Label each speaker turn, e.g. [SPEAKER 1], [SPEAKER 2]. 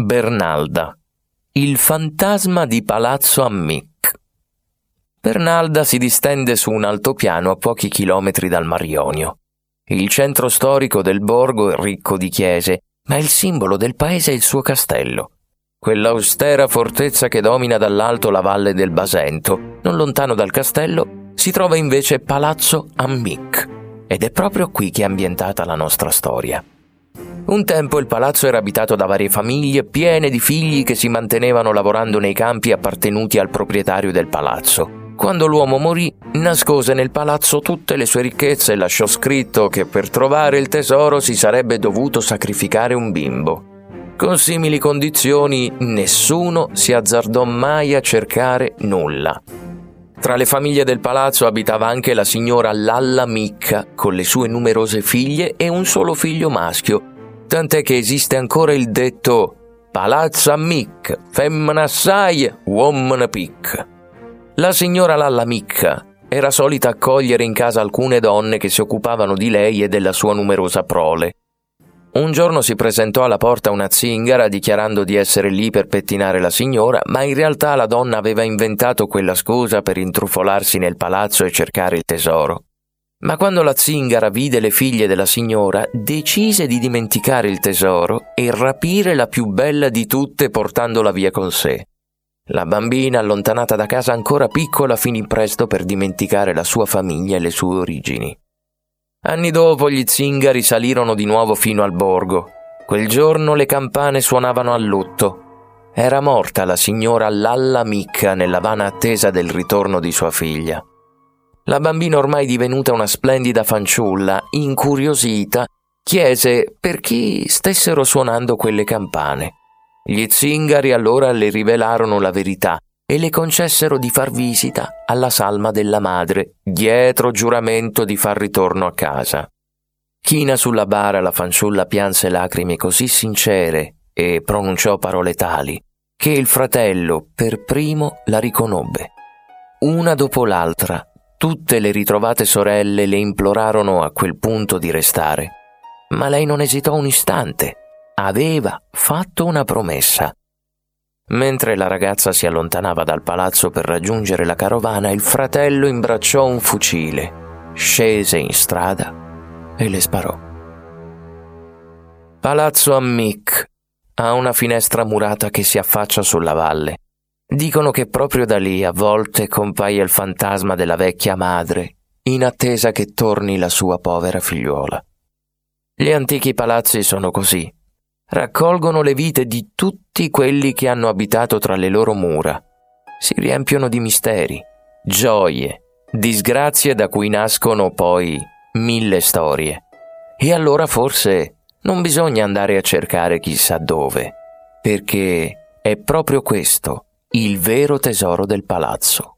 [SPEAKER 1] Bernalda. Il fantasma di Palazzo Ammic. Bernalda si distende su un altopiano a pochi chilometri dal Marionio. Il centro storico del borgo è ricco di chiese, ma il simbolo del paese è il suo castello. Quell'austera fortezza che domina dall'alto la valle del Basento. Non lontano dal castello si trova invece Palazzo Ammic, ed è proprio qui che è ambientata la nostra storia. Un tempo il palazzo era abitato da varie famiglie piene di figli che si mantenevano lavorando nei campi appartenuti al proprietario del palazzo. Quando l'uomo morì, nascose nel palazzo tutte le sue ricchezze e lasciò scritto che per trovare il tesoro si sarebbe dovuto sacrificare un bimbo. Con simili condizioni nessuno si azzardò mai a cercare nulla. Tra le famiglie del palazzo abitava anche la signora Lalla Micca, con le sue numerose figlie e un solo figlio maschio, tant'è che esiste ancora il detto Palazzo Mic, femmina assai, uomo pic. La signora Lalla Micca era solita accogliere in casa alcune donne che si occupavano di lei e della sua numerosa prole. Un giorno si presentò alla porta una zingara dichiarando di essere lì per pettinare la signora, ma in realtà la donna aveva inventato quella scusa per intrufolarsi nel palazzo e cercare il tesoro. Ma quando la zingara vide le figlie della signora, decise di dimenticare il tesoro e rapire la più bella di tutte portandola via con sé. La bambina, allontanata da casa ancora piccola, finì presto per dimenticare la sua famiglia e le sue origini. Anni dopo gli zingari salirono di nuovo fino al borgo. Quel giorno le campane suonavano a lutto. Era morta la signora Lalla Micca nella vana attesa del ritorno di sua figlia. La bambina ormai divenuta una splendida fanciulla, incuriosita, chiese per chi stessero suonando quelle campane. Gli zingari allora le rivelarono la verità e le concessero di far visita alla salma della madre, dietro giuramento di far ritorno a casa. China sulla bara la fanciulla pianse lacrime così sincere e pronunciò parole tali che il fratello per primo la riconobbe. Una dopo l'altra Tutte le ritrovate sorelle le implorarono a quel punto di restare, ma lei non esitò un istante. Aveva fatto una promessa. Mentre la ragazza si allontanava dal palazzo per raggiungere la carovana, il fratello imbracciò un fucile, scese in strada e le sparò. Palazzo Ammic ha una finestra murata che si affaccia sulla valle. Dicono che proprio da lì a volte compaia il fantasma della vecchia madre, in attesa che torni la sua povera figliuola. Gli antichi palazzi sono così. Raccolgono le vite di tutti quelli che hanno abitato tra le loro mura. Si riempiono di misteri, gioie, disgrazie da cui nascono poi mille storie. E allora forse non bisogna andare a cercare chissà dove, perché è proprio questo il vero tesoro del palazzo.